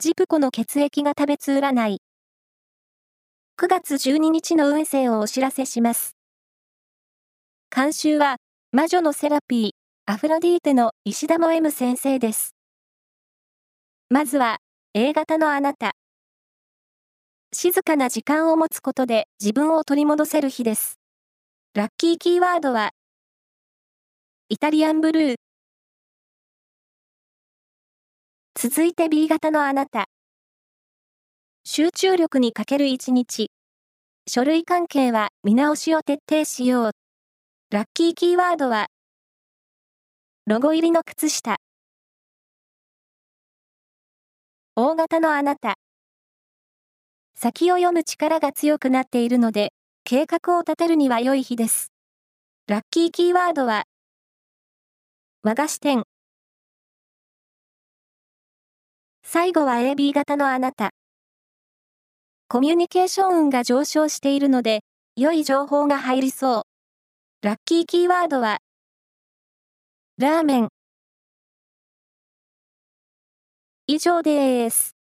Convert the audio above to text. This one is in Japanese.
ジプコの血液が食べつ占い。9月12日の運勢をお知らせします。監修は、魔女のセラピー、アフロディーテの石田も M 先生です。まずは、A 型のあなた。静かな時間を持つことで自分を取り戻せる日です。ラッキーキーワードは、イタリアンブルー。続いて B 型のあなた。集中力に欠ける一日。書類関係は見直しを徹底しよう。ラッキーキーワードは、ロゴ入りの靴下。大型のあなた。先を読む力が強くなっているので、計画を立てるには良い日です。ラッキーキーワードは、和菓子店。最後は AB 型のあなた。コミュニケーション運が上昇しているので、良い情報が入りそう。ラッキーキーワードは、ラーメン。以上です。